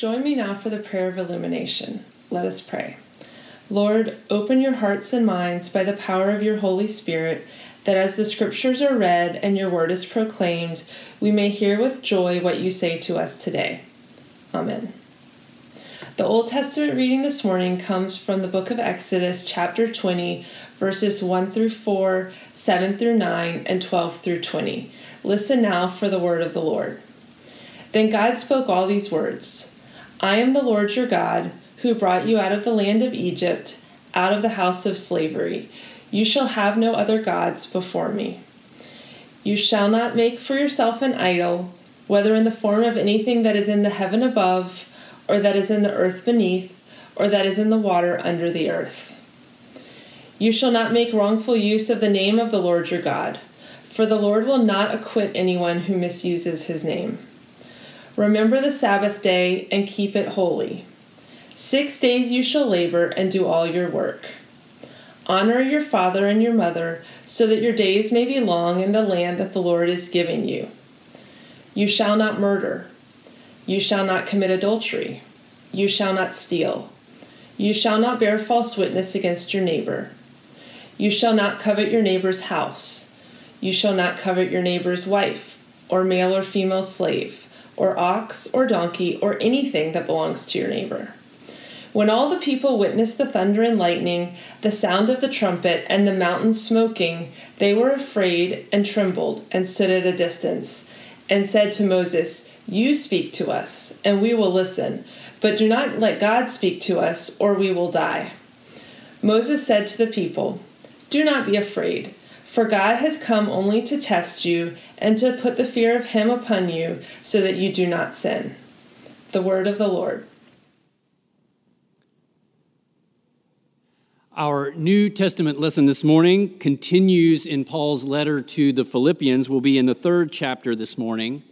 Join me now for the prayer of illumination. Let us pray. Lord, open your hearts and minds by the power of your Holy Spirit, that as the scriptures are read and your word is proclaimed, we may hear with joy what you say to us today. Amen. The Old Testament reading this morning comes from the book of Exodus, chapter 20, verses 1 through 4, 7 through 9, and 12 through 20. Listen now for the word of the Lord. Then God spoke all these words I am the Lord your God, who brought you out of the land of Egypt, out of the house of slavery. You shall have no other gods before me. You shall not make for yourself an idol, whether in the form of anything that is in the heaven above, or that is in the earth beneath, or that is in the water under the earth. You shall not make wrongful use of the name of the Lord your God, for the Lord will not acquit anyone who misuses his name. Remember the Sabbath day and keep it holy. Six days you shall labor and do all your work. Honor your father and your mother, so that your days may be long in the land that the Lord is giving you. You shall not murder. You shall not commit adultery. You shall not steal. You shall not bear false witness against your neighbor. You shall not covet your neighbor's house. You shall not covet your neighbor's wife, or male or female slave or ox, or donkey, or anything that belongs to your neighbor. When all the people witnessed the thunder and lightning, the sound of the trumpet, and the mountain smoking, they were afraid and trembled and stood at a distance, and said to Moses, You speak to us, and we will listen, but do not let God speak to us, or we will die. Moses said to the people, Do not be afraid. For God has come only to test you and to put the fear of him upon you so that you do not sin. The word of the Lord. Our New Testament lesson this morning continues in Paul's letter to the Philippians. We'll be in the third chapter this morning,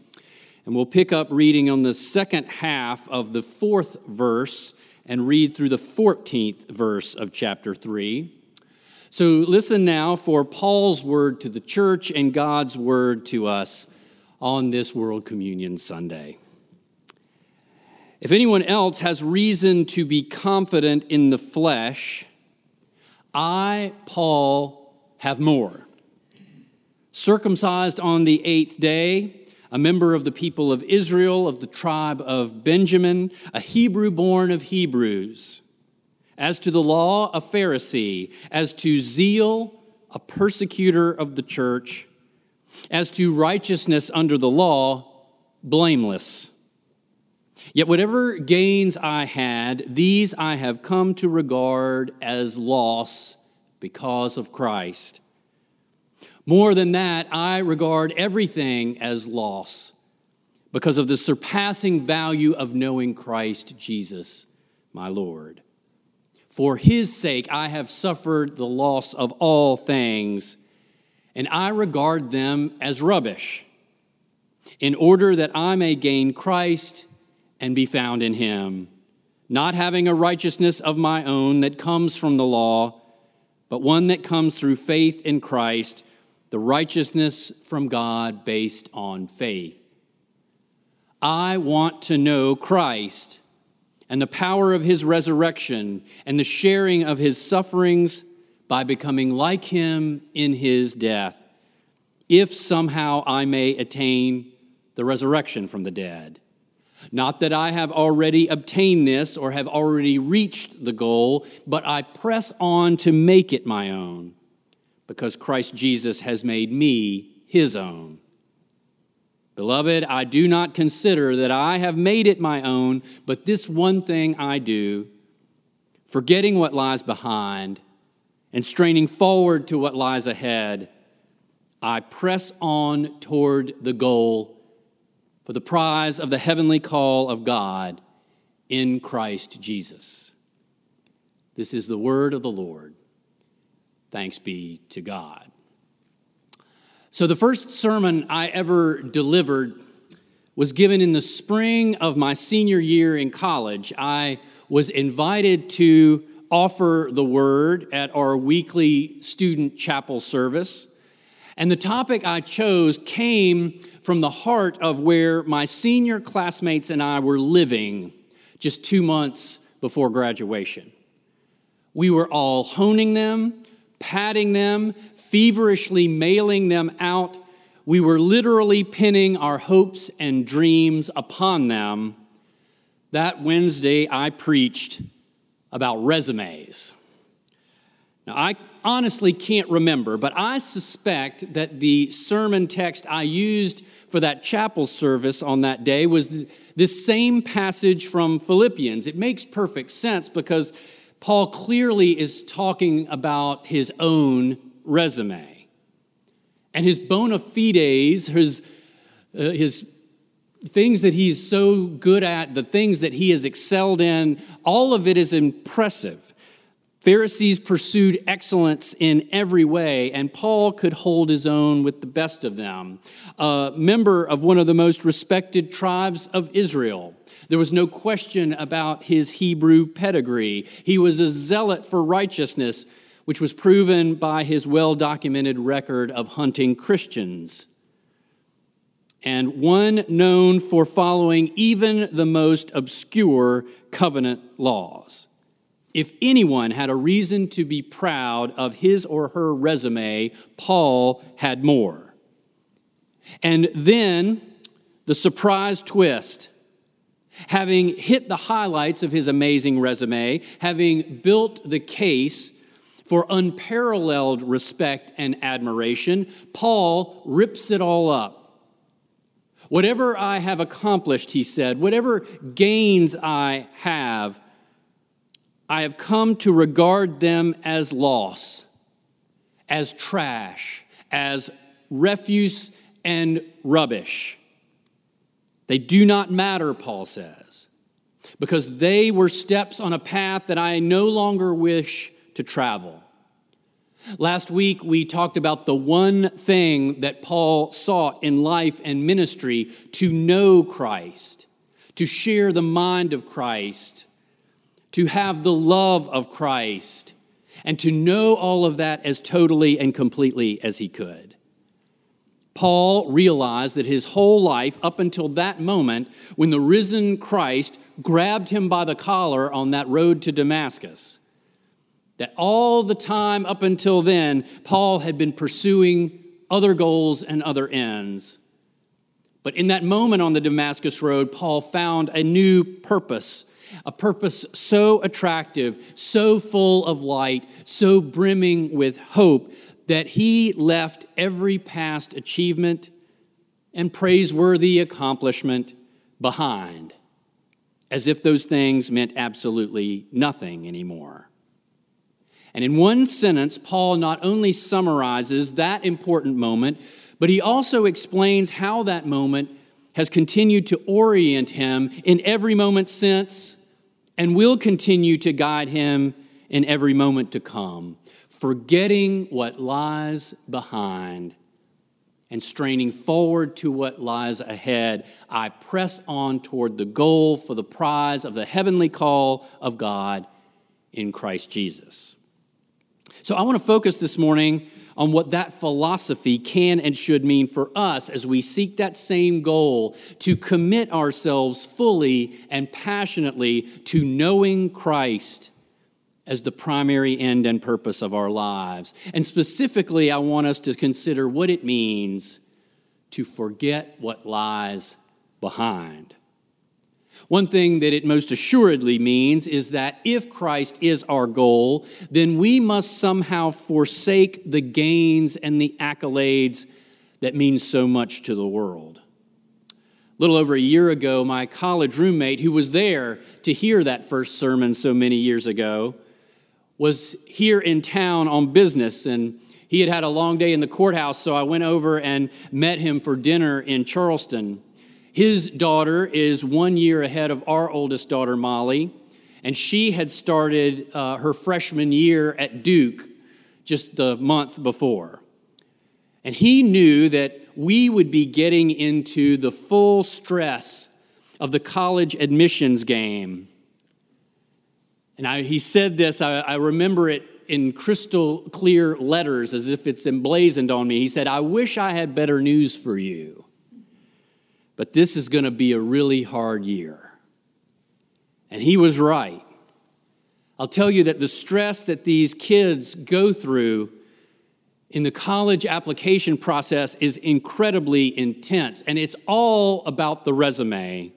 and we'll pick up reading on the second half of the fourth verse and read through the 14th verse of chapter 3. So listen now for Paul's word to the church and God's word to us on this World Communion Sunday. If anyone else has reason to be confident in the flesh, I, Paul, have more. Circumcised on the eighth day, a member of the people of Israel, of the tribe of Benjamin, a Hebrew born of Hebrews as to the law, a Pharisee. As to zeal, a persecutor of the church. As to righteousness under the law, blameless. Yet whatever gains I had, these I have come to regard as loss because of Christ. More than that, I regard everything as loss because of the surpassing value of knowing Christ Jesus, my Lord. For his sake I have suffered the loss of all things, and I regard them as rubbish, in order that I may gain Christ and be found in him, not having a righteousness of my own that comes from the law, but one that comes through faith in Christ, the righteousness from God based on faith. I want to know Christ and the power of his resurrection and the sharing of his sufferings by becoming like him in his death, if somehow I may attain the resurrection from the dead. Not that I have already obtained this or have already reached the goal, but I press on to make it my own, because Christ Jesus has made me his own. Beloved, I do not consider that I have made it my own, but this one thing I do, forgetting what lies behind and straining forward to what lies ahead, I press on toward the goal for the prize of the heavenly call of God in Christ Jesus. This is the word of the Lord. Thanks be to God. So, the first sermon I ever delivered was given in the spring of my senior year in college. I was invited to offer the word at our weekly student chapel service. And the topic I chose came from the heart of where my senior classmates and I were living just two months before graduation. We were all honing them, padding them, feverishly mailing them out. We were literally pinning our hopes and dreams upon them. That Wednesday, I preached about resumes. Now, I honestly can't remember, but I suspect that the sermon text I used for that chapel service on that day was this same passage from Philippians. It makes perfect sense because Paul clearly is talking about his own resume and his bona fides, his, uh, his things that he's so good at, the things that he has excelled in, all of it is impressive. Pharisees pursued excellence in every way, and Paul could hold his own with the best of them. A member of one of the most respected tribes of Israel. There was no question about his Hebrew pedigree. He was a zealot for righteousness, which was proven by his well documented record of hunting Christians. And one known for following even the most obscure covenant laws. If anyone had a reason to be proud of his or her resume, Paul had more. And then the surprise twist. Having hit the highlights of his amazing resume, having built the case for unparalleled respect and admiration, Paul rips it all up. Whatever I have accomplished, he said, whatever gains I have, I have come to regard them as loss, as trash, as refuse and rubbish. They do not matter, Paul says, because they were steps on a path that I no longer wish to travel. Last week, we talked about the one thing that Paul sought in life and ministry to know Christ, to share the mind of Christ, to have the love of Christ, and to know all of that as totally and completely as he could. Paul realized that his whole life, up until that moment when the risen Christ grabbed him by the collar on that road to Damascus, that all the time up until then, Paul had been pursuing other goals and other ends. But in that moment on the Damascus Road, Paul found a new purpose a purpose so attractive, so full of light, so brimming with hope that he left every past achievement and praiseworthy accomplishment behind, as if those things meant absolutely nothing anymore. And in one sentence, Paul not only summarizes that important moment, but he also explains how that moment has continued to orient him in every moment since and will continue to guide him in every moment to come, forgetting what lies behind and straining forward to what lies ahead, I press on toward the goal for the prize of the heavenly call of God in Christ Jesus. So I want to focus this morning on what that philosophy can and should mean for us as we seek that same goal to commit ourselves fully and passionately to knowing Christ as the primary end and purpose of our lives. And specifically, I want us to consider what it means to forget what lies behind. One thing that it most assuredly means is that if Christ is our goal, then we must somehow forsake the gains and the accolades that mean so much to the world. A little over a year ago, my college roommate, who was there to hear that first sermon so many years ago, was here in town on business and he had had a long day in the courthouse, so I went over and met him for dinner in Charleston. His daughter is one year ahead of our oldest daughter, Molly, and she had started uh, her freshman year at Duke just the month before. And he knew that we would be getting into the full stress of the college admissions game. And I, he said this, I, I remember it in crystal clear letters as if it's emblazoned on me. He said, I wish I had better news for you but this is going to be a really hard year. And he was right. I'll tell you that the stress that these kids go through in the college application process is incredibly intense, and it's all about the resume.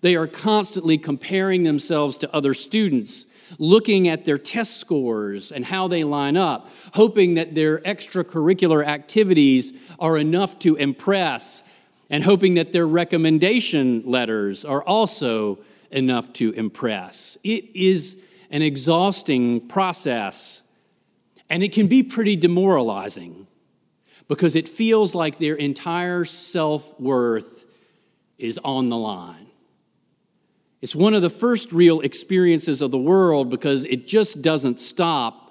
They are constantly comparing themselves to other students, looking at their test scores and how they line up, hoping that their extracurricular activities are enough to impress, and hoping that their recommendation letters are also enough to impress. It is an exhausting process, and it can be pretty demoralizing because it feels like their entire self worth is on the line. It's one of the first real experiences of the world because it just doesn't stop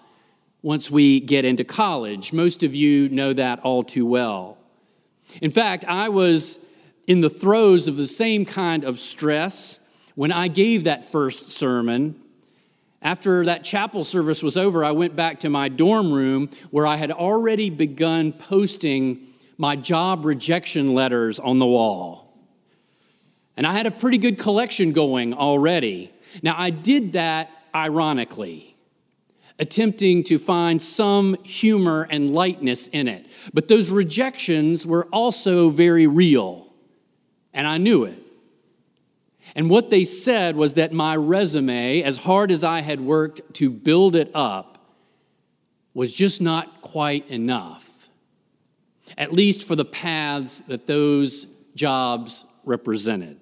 once we get into college. Most of you know that all too well. In fact, I was in the throes of the same kind of stress when I gave that first sermon. After that chapel service was over, I went back to my dorm room where I had already begun posting my job rejection letters on the wall. And I had a pretty good collection going already. Now, I did that ironically, attempting to find some humor and lightness in it. But those rejections were also very real, and I knew it. And what they said was that my resume, as hard as I had worked to build it up, was just not quite enough, at least for the paths that those jobs represented.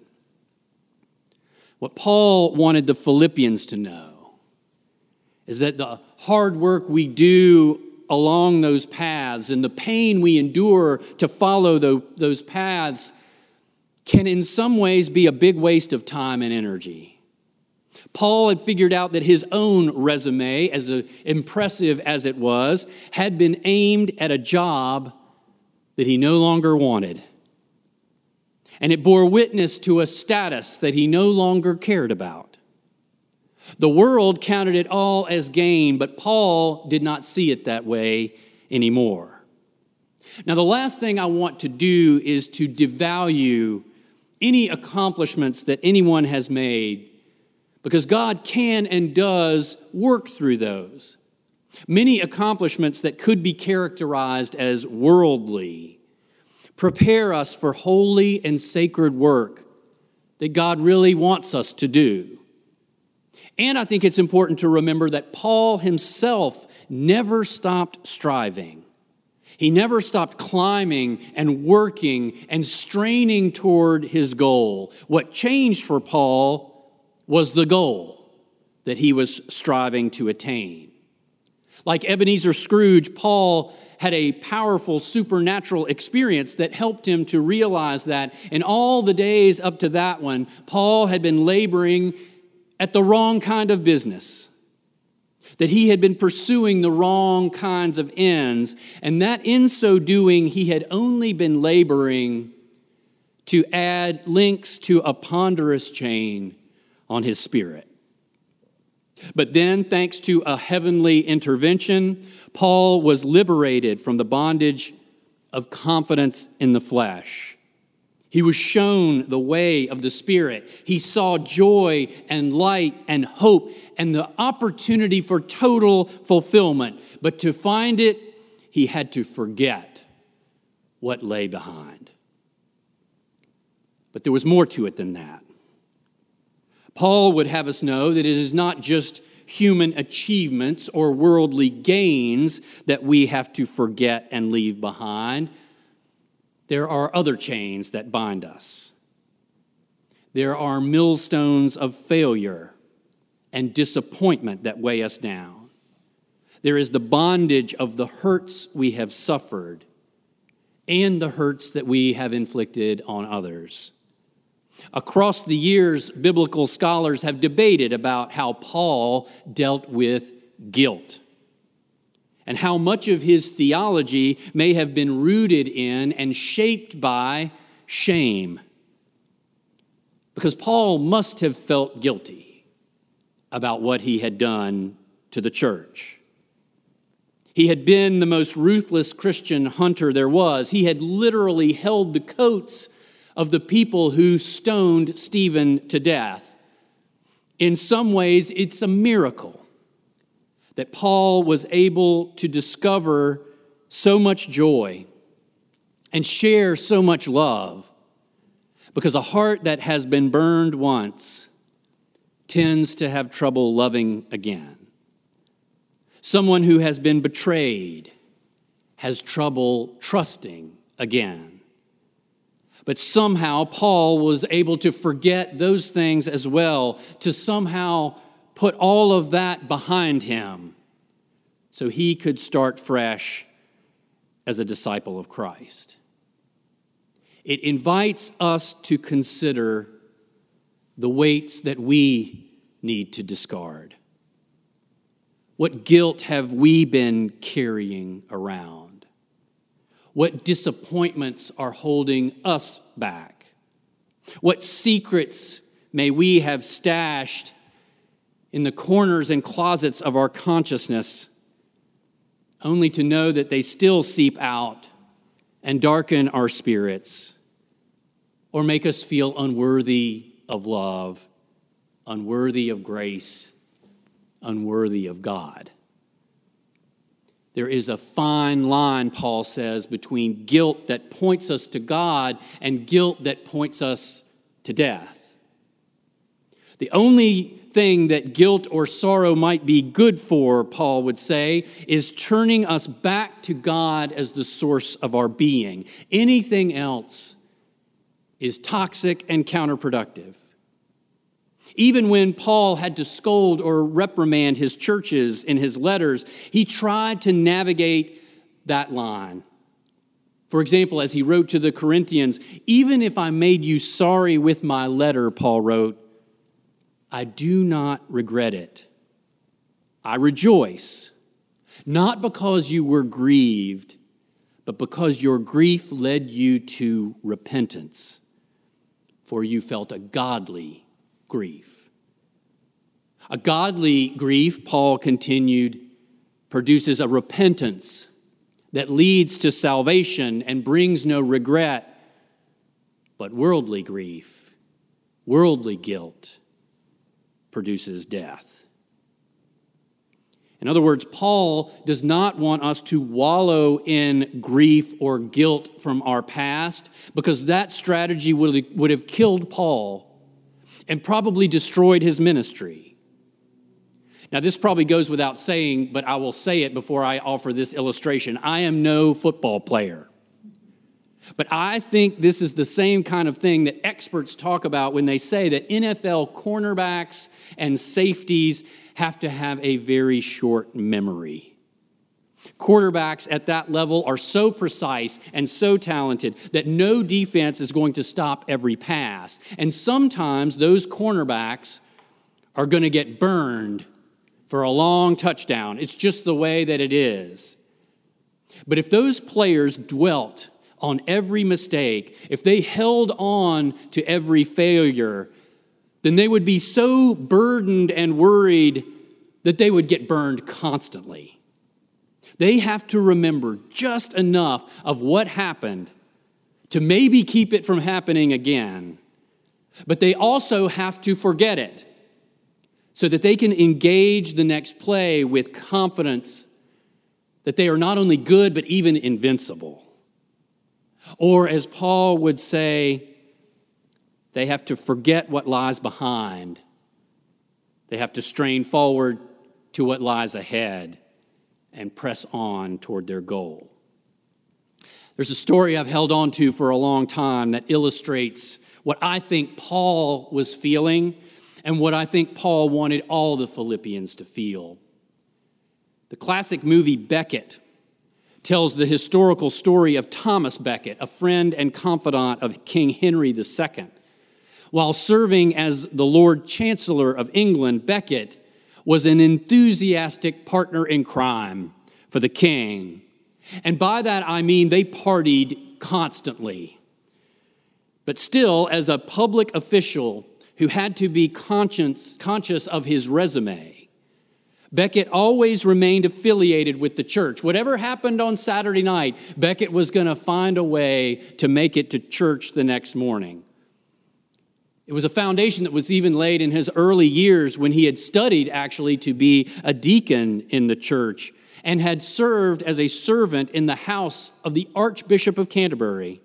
What Paul wanted the Philippians to know is that the hard work we do along those paths and the pain we endure to follow those paths can, in some ways, be a big waste of time and energy. Paul had figured out that his own resume, as impressive as it was, had been aimed at a job that he no longer wanted and it bore witness to a status that he no longer cared about. The world counted it all as gain, but Paul did not see it that way anymore. Now, the last thing I want to do is to devalue any accomplishments that anyone has made because God can and does work through those. Many accomplishments that could be characterized as worldly prepare us for holy and sacred work that God really wants us to do. And I think it's important to remember that Paul himself never stopped striving. He never stopped climbing and working and straining toward his goal. What changed for Paul was the goal that he was striving to attain. Like Ebenezer Scrooge, Paul had a powerful supernatural experience that helped him to realize that in all the days up to that one, Paul had been laboring at the wrong kind of business, that he had been pursuing the wrong kinds of ends, and that in so doing, he had only been laboring to add links to a ponderous chain on his spirit. But then, thanks to a heavenly intervention, Paul was liberated from the bondage of confidence in the flesh. He was shown the way of the Spirit. He saw joy and light and hope and the opportunity for total fulfillment. But to find it, he had to forget what lay behind. But there was more to it than that. Paul would have us know that it is not just human achievements or worldly gains that we have to forget and leave behind. There are other chains that bind us. There are millstones of failure and disappointment that weigh us down. There is the bondage of the hurts we have suffered and the hurts that we have inflicted on others. Across the years, biblical scholars have debated about how Paul dealt with guilt and how much of his theology may have been rooted in and shaped by shame. Because Paul must have felt guilty about what he had done to the church. He had been the most ruthless Christian hunter there was. He had literally held the coats of the people who stoned Stephen to death. in some ways, it's a miracle that Paul was able to discover so much joy and share so much love because a heart that has been burned once tends to have trouble loving again. Someone who has been betrayed has trouble trusting again. But somehow Paul was able to forget those things as well, to somehow put all of that behind him so he could start fresh as a disciple of Christ. It invites us to consider the weights that we need to discard. What guilt have we been carrying around? What disappointments are holding us back? What secrets may we have stashed in the corners and closets of our consciousness, only to know that they still seep out and darken our spirits or make us feel unworthy of love, unworthy of grace, unworthy of God. There is a fine line, Paul says, between guilt that points us to God and guilt that points us to death. The only thing that guilt or sorrow might be good for, Paul would say, is turning us back to God as the source of our being. Anything else is toxic and counterproductive. Even when Paul had to scold or reprimand his churches in his letters, he tried to navigate that line. For example, as he wrote to the Corinthians, even if I made you sorry with my letter, Paul wrote, I do not regret it. I rejoice, not because you were grieved, but because your grief led you to repentance, for you felt a godly grief. A godly grief, Paul continued, produces a repentance that leads to salvation and brings no regret, but worldly grief, worldly guilt, produces death. In other words, Paul does not want us to wallow in grief or guilt from our past because that strategy would have killed Paul and probably destroyed his ministry. Now, this probably goes without saying, but I will say it before I offer this illustration. I am no football player. But I think this is the same kind of thing that experts talk about when they say that NFL cornerbacks and safeties have to have a very short memory. Quarterbacks at that level are so precise and so talented that no defense is going to stop every pass. And sometimes those cornerbacks are going to get burned for a long touchdown. It's just the way that it is. But if those players dwelt on every mistake, if they held on to every failure, then they would be so burdened and worried that they would get burned constantly. They have to remember just enough of what happened to maybe keep it from happening again, but they also have to forget it so that they can engage the next play with confidence that they are not only good, but even invincible. Or, as Paul would say, they have to forget what lies behind. They have to strain forward to what lies ahead and press on toward their goal. There's a story I've held on to for a long time that illustrates what I think Paul was feeling and what I think Paul wanted all the Philippians to feel. The classic movie Becket tells the historical story of Thomas Becket, a friend and confidant of King Henry II. While serving as the Lord Chancellor of England, Becket was an enthusiastic partner in crime for the king. And by that I mean they partied constantly. But still, as a public official who had to be conscious, conscious of his resume, Becket always remained affiliated with the church. Whatever happened on Saturday night, Becket was going to find a way to make it to church the next morning. It was a foundation that was even laid in his early years when he had studied actually to be a deacon in the church and had served as a servant in the house of the Archbishop of Canterbury.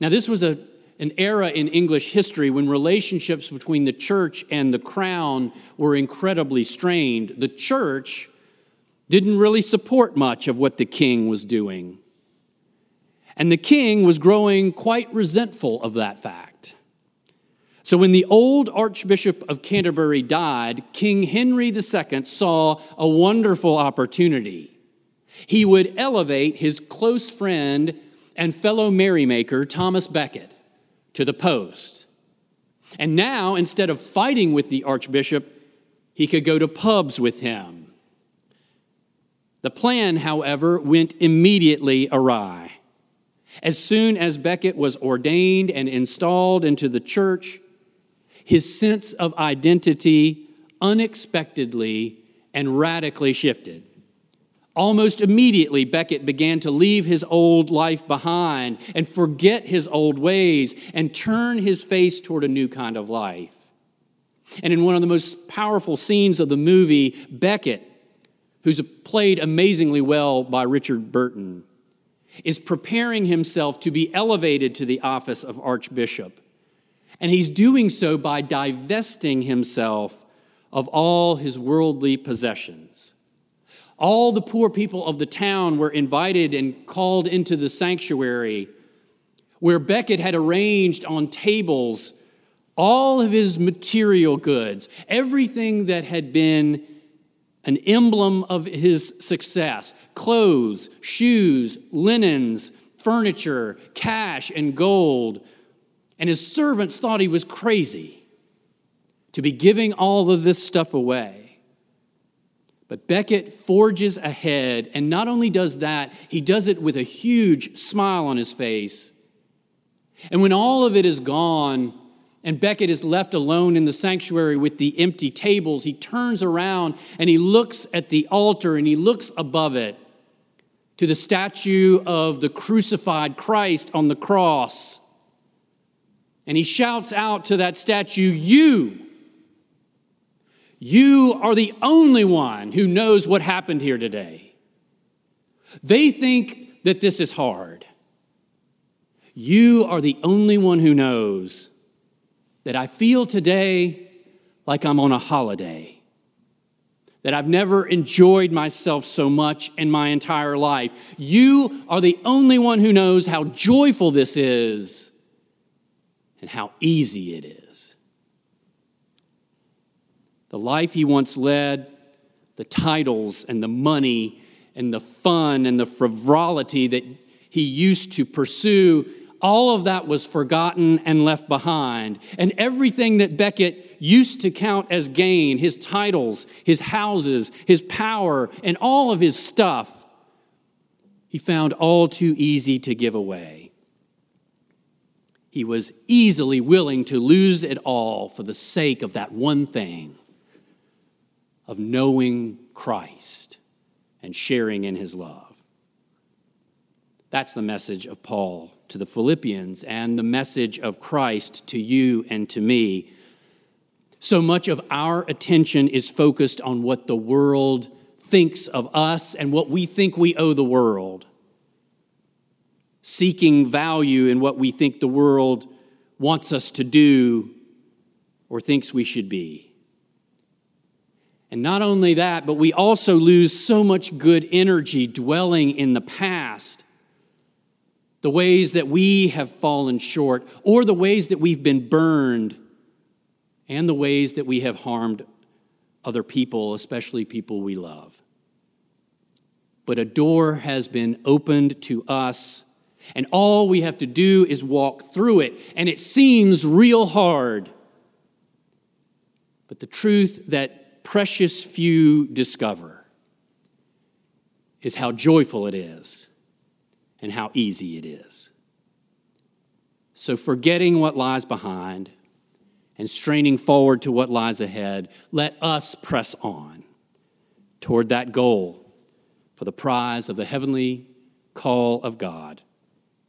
Now, this was a, an era in English history when relationships between the church and the crown were incredibly strained. The church didn't really support much of what the king was doing. And the king was growing quite resentful of that fact. So, when the old Archbishop of Canterbury died, King Henry II saw a wonderful opportunity. He would elevate his close friend and fellow merrymaker, Thomas Becket, to the post. And now, instead of fighting with the Archbishop, he could go to pubs with him. The plan, however, went immediately awry. As soon as Becket was ordained and installed into the church, his sense of identity unexpectedly and radically shifted. Almost immediately, Becket began to leave his old life behind and forget his old ways and turn his face toward a new kind of life. And in one of the most powerful scenes of the movie, Becket, who's played amazingly well by Richard Burton, is preparing himself to be elevated to the office of Archbishop. And he's doing so by divesting himself of all his worldly possessions. All the poor people of the town were invited and called into the sanctuary where Becket had arranged on tables all of his material goods, everything that had been an emblem of his success clothes, shoes, linens, furniture, cash, and gold and his servants thought he was crazy to be giving all of this stuff away. But Becket forges ahead, and not only does that, he does it with a huge smile on his face. And when all of it is gone, and Becket is left alone in the sanctuary with the empty tables, he turns around and he looks at the altar and he looks above it to the statue of the crucified Christ on the cross. And he shouts out to that statue, You, you are the only one who knows what happened here today. They think that this is hard. You are the only one who knows that I feel today like I'm on a holiday, that I've never enjoyed myself so much in my entire life. You are the only one who knows how joyful this is and how easy it is. The life he once led, the titles and the money and the fun and the frivolity that he used to pursue, all of that was forgotten and left behind. And everything that Becket used to count as gain his titles, his houses, his power, and all of his stuff he found all too easy to give away. He was easily willing to lose it all for the sake of that one thing of knowing Christ and sharing in his love. That's the message of Paul to the Philippians and the message of Christ to you and to me. So much of our attention is focused on what the world thinks of us and what we think we owe the world seeking value in what we think the world wants us to do or thinks we should be. And not only that, but we also lose so much good energy dwelling in the past, the ways that we have fallen short, or the ways that we've been burned, and the ways that we have harmed other people, especially people we love. But a door has been opened to us and all we have to do is walk through it. And it seems real hard. But the truth that precious few discover is how joyful it is and how easy it is. So, forgetting what lies behind and straining forward to what lies ahead, let us press on toward that goal for the prize of the heavenly call of God